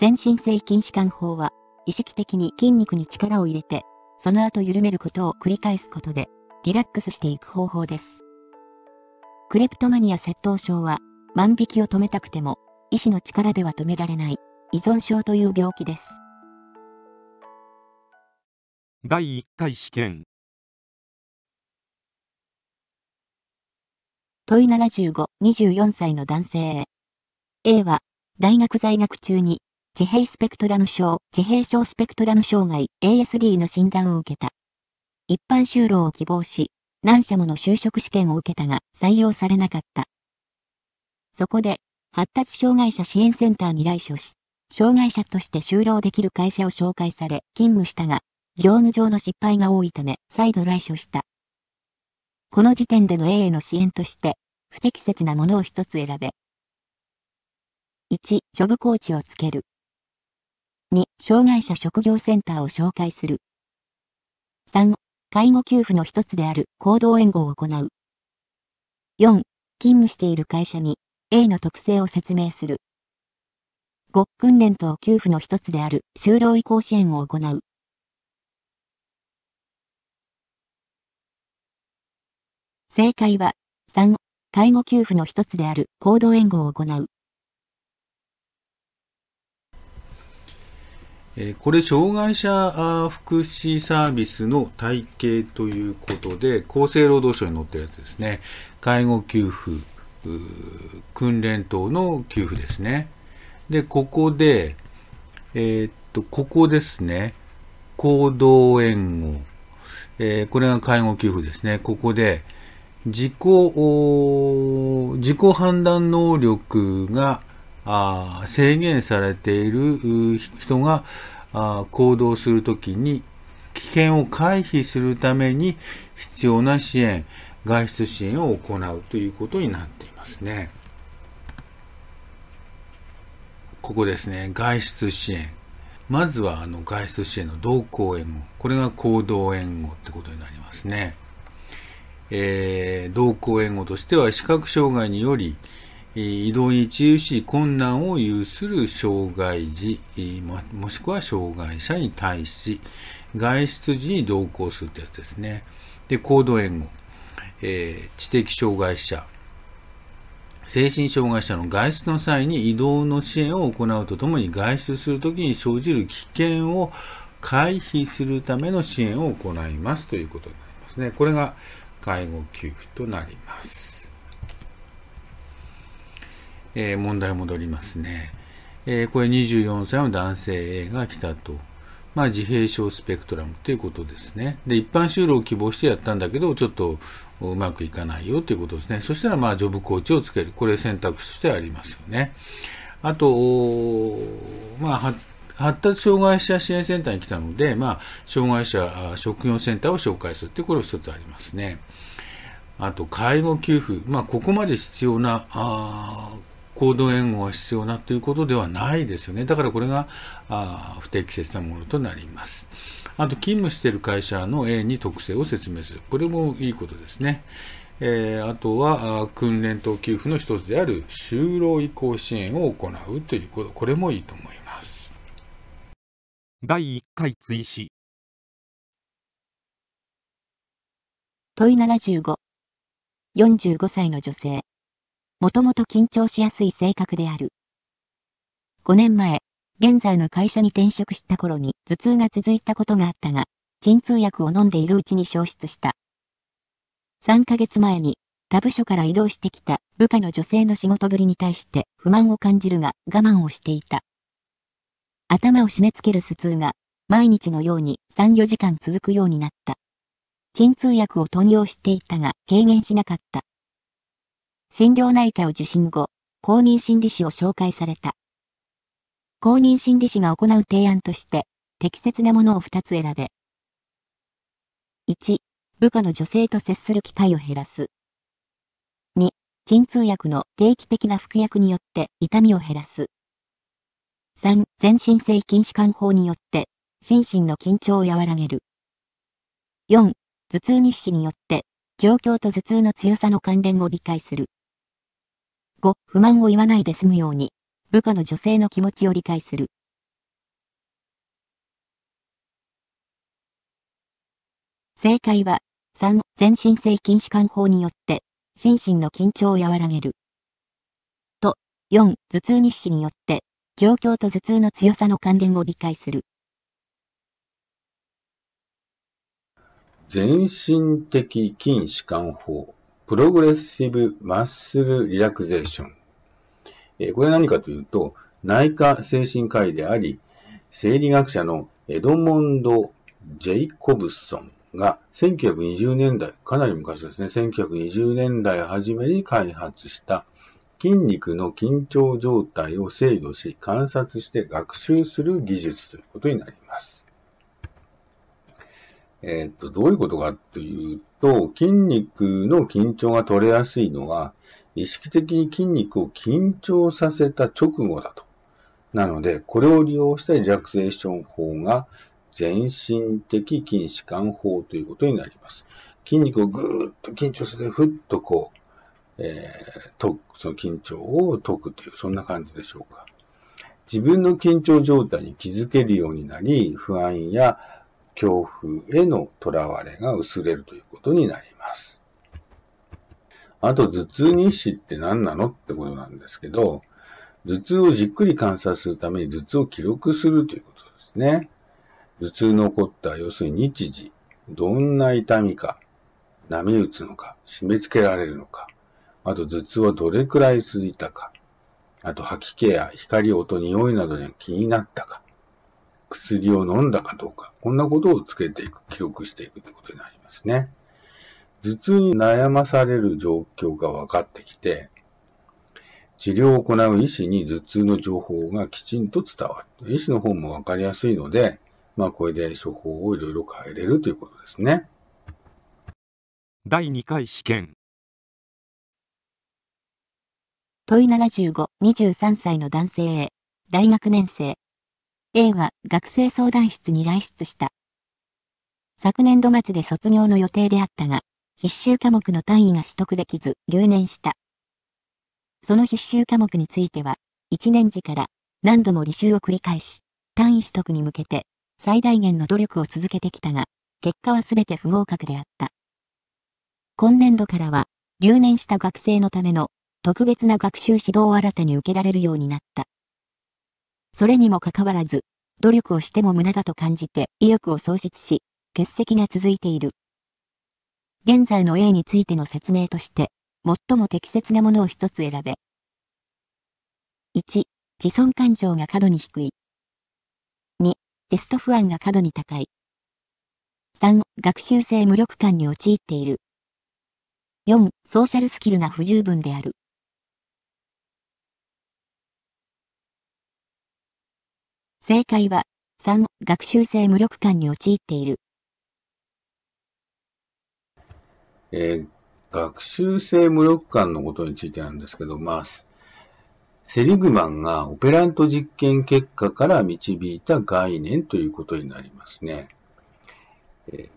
全身性筋弛緩法は、意識的に筋肉に力を入れて、その後緩めることを繰り返すことで、リラックスしていく方法です。クレプトマニア窃盗症は、万引きを止めたくても、医師の力では止められない、依存症という病気です。第1回試験問い75、24歳の男性 A は、大学在学中に、自閉スペクトラム症、自閉症スペクトラム障害 ASD の診断を受けた。一般就労を希望し、何社もの就職試験を受けたが採用されなかった。そこで、発達障害者支援センターに来所し、障害者として就労できる会社を紹介され勤務したが、業務上の失敗が多いため再度来所した。この時点での A への支援として、不適切なものを一つ選べ。1、ジョブコーチをつける。2、障害者職業センターを紹介する。3、介護給付の一つである行動援護を行う。4、勤務している会社に A の特性を説明する。5、訓練と給付の一つである就労移行支援を行う。正解は、3、介護給付の一つである行動援護を行う。これ、障害者福祉サービスの体系ということで、厚生労働省に載ってるやつですね。介護給付、訓練等の給付ですね。で、ここで、えー、っと、ここですね。行動援護。えー、これが介護給付ですね。ここで、自己、自己判断能力があ制限されている人があ行動するときに危険を回避するために必要な支援、外出支援を行うということになっていますね。ここですね、外出支援。まずはあの外出支援の同行援護。これが行動援護ってことになりますね。えー、同行援護としては視覚障害により、移動に著し困難を有する障害児、もしくは障害者に対し、外出時に同行するというやつですね。で、行動援護、えー、知的障害者、精神障害者の外出の際に移動の支援を行うとともに外出するときに生じる危険を回避するための支援を行いますということになりますね。これが介護給付となります。えー、問題戻りますね。えー、これ24歳の男性 A が来たと。まあ、自閉症スペクトラムということですね。で、一般就労を希望してやったんだけど、ちょっとうまくいかないよということですね。そしたら、まあ、ジョブコーチをつける。これ選択肢としてありますよね。あと、まあ、発達障害者支援センターに来たので、まあ、障害者職業センターを紹介するってこれ一つありますね。あと、介護給付。まあ、ここまで必要な、あ行動援護が必要なということではないですよね。だからこれがあ不適切なものとなります。あと、勤務している会社の A に特性を説明する。これもいいことですね。えー、あとは、訓練と給付の一つである就労移行支援を行うということ。これもいいと思います。第1回追試問い75 45歳の女性もともと緊張しやすい性格である5年前現在の会社に転職した頃に頭痛が続いたことがあったが鎮痛薬を飲んでいるうちに消失した3ヶ月前に他部署から移動してきた部下の女性の仕事ぶりに対して不満を感じるが我慢をしていた頭を締め付ける頭痛が、毎日のように3、4時間続くようになった。鎮痛薬を投与していたが、軽減しなかった。心療内科を受診後、公認心理師を紹介された。公認心理師が行う提案として、適切なものを2つ選べ。1、部下の女性と接する機会を減らす。2、鎮痛薬の定期的な服薬によって痛みを減らす。3、全身性筋弛緩法によって、心身の緊張を和らげる。4、頭痛日誌によって、状況と頭痛の強さの関連を理解する。不満を言わないで済むように、部下の女性の気持ちを理解する。正解は、3、全身性筋弛緩法によって、心身の緊張を和らげる。と、4、頭痛日誌によって、状況と頭痛の強さの関連を理解する。全身的筋弛緩法。プログレッシブマッスルリラクゼーション。えこれ何かというと、内科精神科医であり、生理学者のエドモンド・ジェイコブソンが1920年代、かなり昔ですね、1920年代初めに開発した筋肉の緊張状態を制御し、観察して学習する技術ということになります。え、っと、どういうことかというと、筋肉の緊張が取れやすいのは、意識的に筋肉を緊張させた直後だと。なので、これを利用したリラクゼーション法が全身的筋弛緩法ということになります。筋肉をぐーっと緊張させて、ふっとこう、えー、とその緊張を解くという、そんな感じでしょうか。自分の緊張状態に気づけるようになり、不安や恐怖へのとらわれが薄れるということになります。あと、頭痛日誌って何なのってことなんですけど、頭痛をじっくり観察するために頭痛を記録するということですね。頭痛の起こった要するに日時、どんな痛みか、波打つのか、締め付けられるのか、あと頭痛はどれくらい続いたか、あと吐き気や光、音、匂いなどに気になったか、薬を飲んだかどうか、こんなことをつけていく、記録していくということになりますね。頭痛に悩まされる状況が分かってきて、治療を行う医師に頭痛の情報がきちんと伝わる。医師の方も分かりやすいので、まあ、これで処方をいろいろ変えれるということですね。第2回試験問い75、23歳の男性 A、大学年生。A は学生相談室に来室した。昨年度末で卒業の予定であったが、必修科目の単位が取得できず、留年した。その必修科目については、1年時から何度も履修を繰り返し、単位取得に向けて最大限の努力を続けてきたが、結果はすべて不合格であった。今年度からは、留年した学生のための特別な学習指導を新たに受けられるようになった。それにもかかわらず、努力をしても無駄だと感じて意欲を喪失し、欠席が続いている。現在の A についての説明として、最も適切なものを一つ選べ。1、自尊感情が過度に低い。2テスト不安が過度に高い。3、学習性無力感に陥っている。4、ソーシャルスキルが不十分である。正解は、3、学習性無力感に陥っている。えー、学習性無力感のことについてなんですけど、まあ、セリグマンがオペラント実験結果から導いた概念ということになりますね。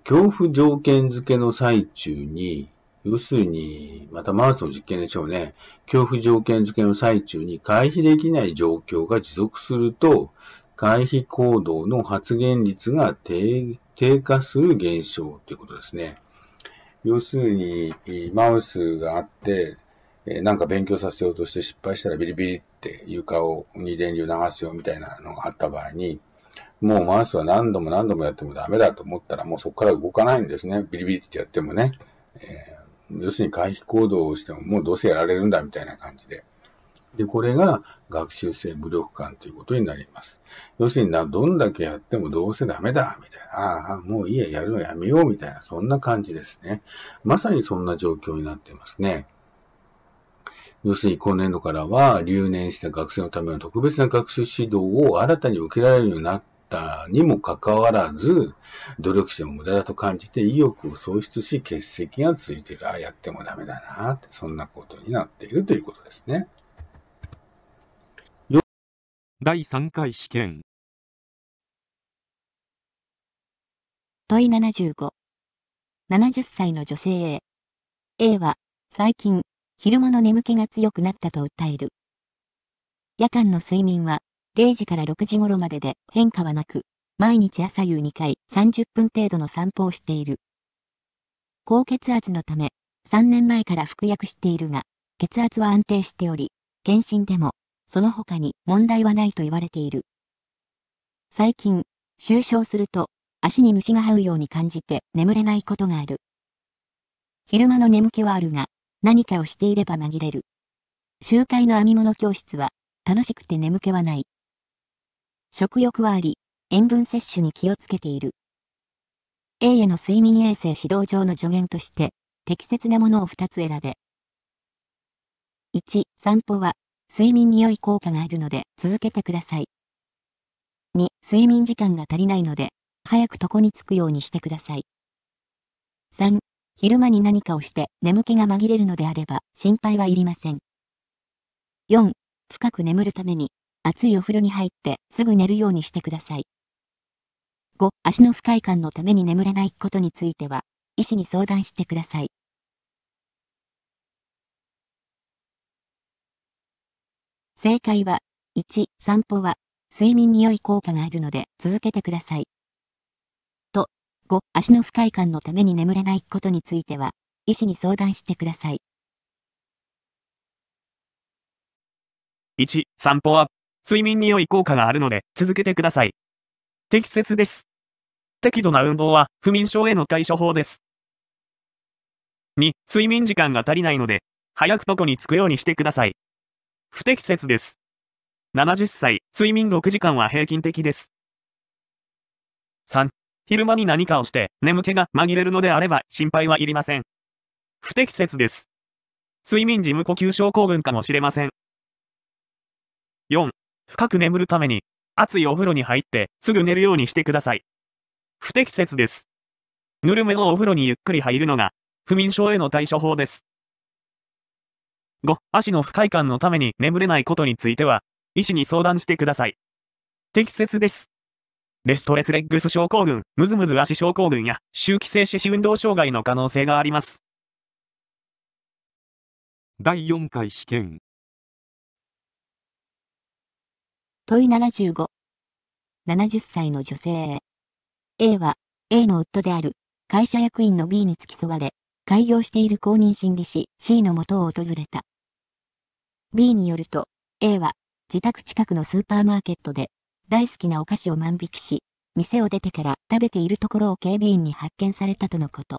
恐怖条件付けの最中に、要するに、またマウスの実験でしょうね。恐怖条件付けの最中に回避できない状況が持続すると、回避行動の発現率が低下する現象ということですね。要するに、マウスがあって、え、なんか勉強させようとして失敗したらビリビリって床をに電流流すよみたいなのがあった場合に、もうマウスは何度も何度もやってもダメだと思ったらもうそこから動かないんですね。ビリビリってやってもね。えー、要するに回避行動をしてももうどうせやられるんだみたいな感じで。で、これが学習性無力感ということになります。要するにな、どんだけやってもどうせダメだみたいな。ああ、もういいや、やるのやめようみたいな、そんな感じですね。まさにそんな状況になってますね。要するに今年度からは留年した学生のための特別な学習指導を新たに受けられるようになったにもかかわらず、努力しても無駄だと感じて意欲を喪失し欠席がついている。ああ、やってもダメだなって、そんなことになっているということですね。第3回試験問い75 70歳の女性 A A は最近昼間の眠気が強くなったと訴える。夜間の睡眠は0時から6時頃までで変化はなく、毎日朝夕2回30分程度の散歩をしている。高血圧のため、3年前から服薬しているが、血圧は安定しており、検診でも、その他に問題はないと言われている。最近、就床すると、足に虫が這うように感じて眠れないことがある。昼間の眠気はあるが、何かをしていれば紛れる。集会の編み物教室は、楽しくて眠気はない。食欲はあり、塩分摂取に気をつけている。A への睡眠衛生指導上の助言として、適切なものを2つ選べ。1、散歩は、睡眠に良い効果があるので続けてください。2、睡眠時間が足りないので、早く床に着くようにしてください。3、昼間に何かをして眠気が紛れるのであれば心配はいりません。4、深く眠るために熱いお風呂に入ってすぐ寝るようにしてください。5、足の不快感のために眠れないことについては、医師に相談してください。正解は、1、散歩は、睡眠に良い効果があるので続けてください。と、5、足の不快感のために眠れないことについては、医師に相談してください。1、散歩は、睡眠に良い効果があるので続けてください。適切です。適度な運動は不眠症への対処法です。2、睡眠時間が足りないので、早く床に着くようにしてください。不適切です。70歳、睡眠6時間は平均的です。3、昼間に何かをして眠気が紛れるのであれば心配はいりません。不適切です。睡眠時無呼吸症候群かもしれません。4、深く眠るために、熱いお風呂に入ってすぐ寝るようにしてください。不適切です。ぬるめのお風呂にゆっくり入るのが、不眠症への対処法です。5、足の不快感のために眠れないことについては、医師に相談してください。適切です。レストレスレッグス症候群、ムズムズ足症候群や周期性四肢運動障害の可能性があります。第4回試験問い75。70歳の女性 A は A の夫である会社役員の B に付き添われ、開業している公認心理師 C の元を訪れた。B によると、A は自宅近くのスーパーマーケットで大好きなお菓子を万引きし、店を出てから食べているところを警備員に発見されたとのこと。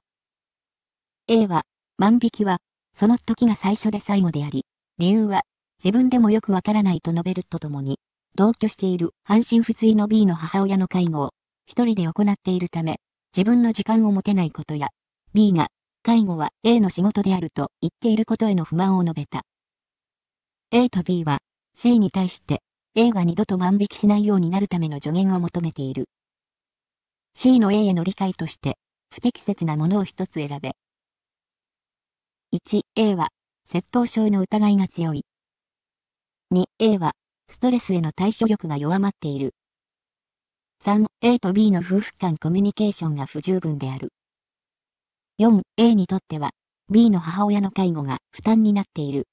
A は万引きはその時が最初で最後であり、理由は自分でもよくわからないと述べるとともに、同居している半身不随の B の母親の介護を一人で行っているため、自分の時間を持てないことや、B が介護は A の仕事であると言っていることへの不満を述べた。A と B は C に対して A が二度と万引きしないようになるための助言を求めている。C の A への理解として不適切なものを一つ選べ。1、A は窃盗症の疑いが強い。2、A はストレスへの対処力が弱まっている。3、A と B の夫婦間コミュニケーションが不十分である。4、A にとっては B の母親の介護が負担になっている。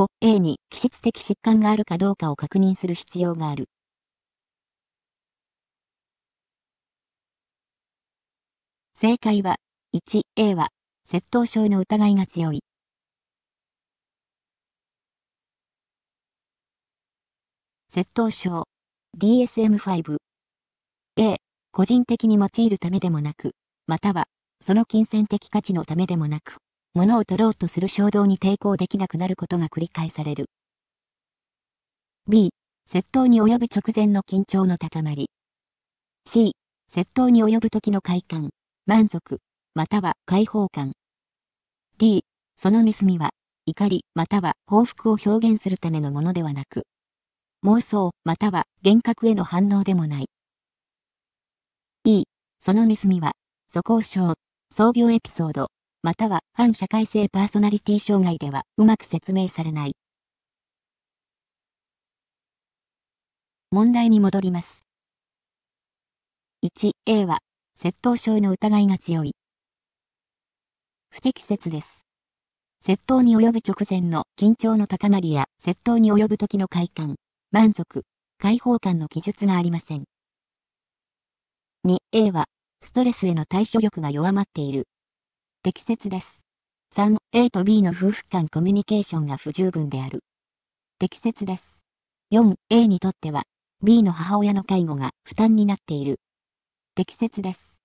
5、A に気質的疾患があるかどうかを確認する必要がある。正解は、1、A は、窃盗症の疑いが強い。窃盗症、DSM-5。A、個人的に用いるためでもなく、または、その金銭的価値のためでもなく、物を取ろうとする衝動に抵抗できなくなることが繰り返される。B、窃盗に及ぶ直前の緊張の高まり。C、窃盗に及ぶ時の快感、満足、または解放感。D、その盗みは、怒りまたは報復を表現するためのものではなく、妄想または幻覚への反応でもない。E、その盗みは、素行症、創病エピソード、または反社会性パーソナリティ障害ではうまく説明されない。問題に戻ります。1、A は、窃盗症の疑いが強い。不適切です。窃盗に及ぶ直前の緊張の高まりや窃盗に及ぶ時の快感、満足、解放感の記述がありません。2、A は、ストレスへの対処力が弱まっている。適切です。3、A と B の夫婦間コミュニケーションが不十分である。適切です。4、A にとっては、B の母親の介護が負担になっている。適切です。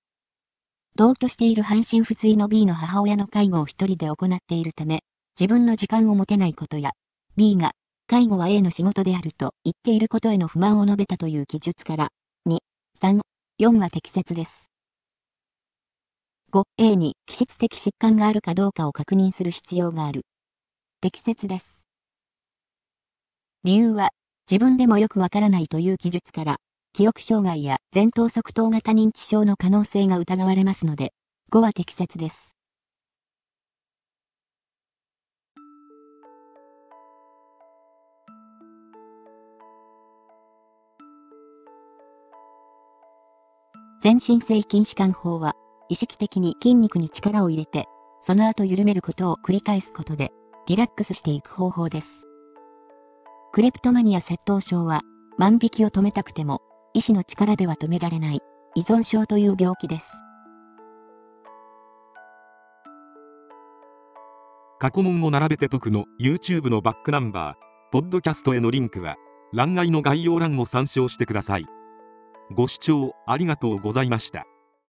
同居している半身不随の B の母親の介護を一人で行っているため、自分の時間を持てないことや、B が、介護は A の仕事であると言っていることへの不満を述べたという記述から、2、3、4は適切です。5、A に気質的疾患があるかどうかを確認する必要がある。適切です。理由は、自分でもよくわからないという記述から、記憶障害や前頭側頭型認知症の可能性が疑われますので、5は適切です。全身性筋弛緩法は、意識的に筋肉に力を入れて、その後緩めることを繰り返すことで、リラックスしていく方法です。クレプトマニア窃盗症は、万引きを止めたくても、医師の力では止められない、依存症という病気です。過去問を並べて解くの YouTube のバックナンバー、ポッドキャストへのリンクは、欄外の概要欄を参照してください。ご視聴ありがとうございました。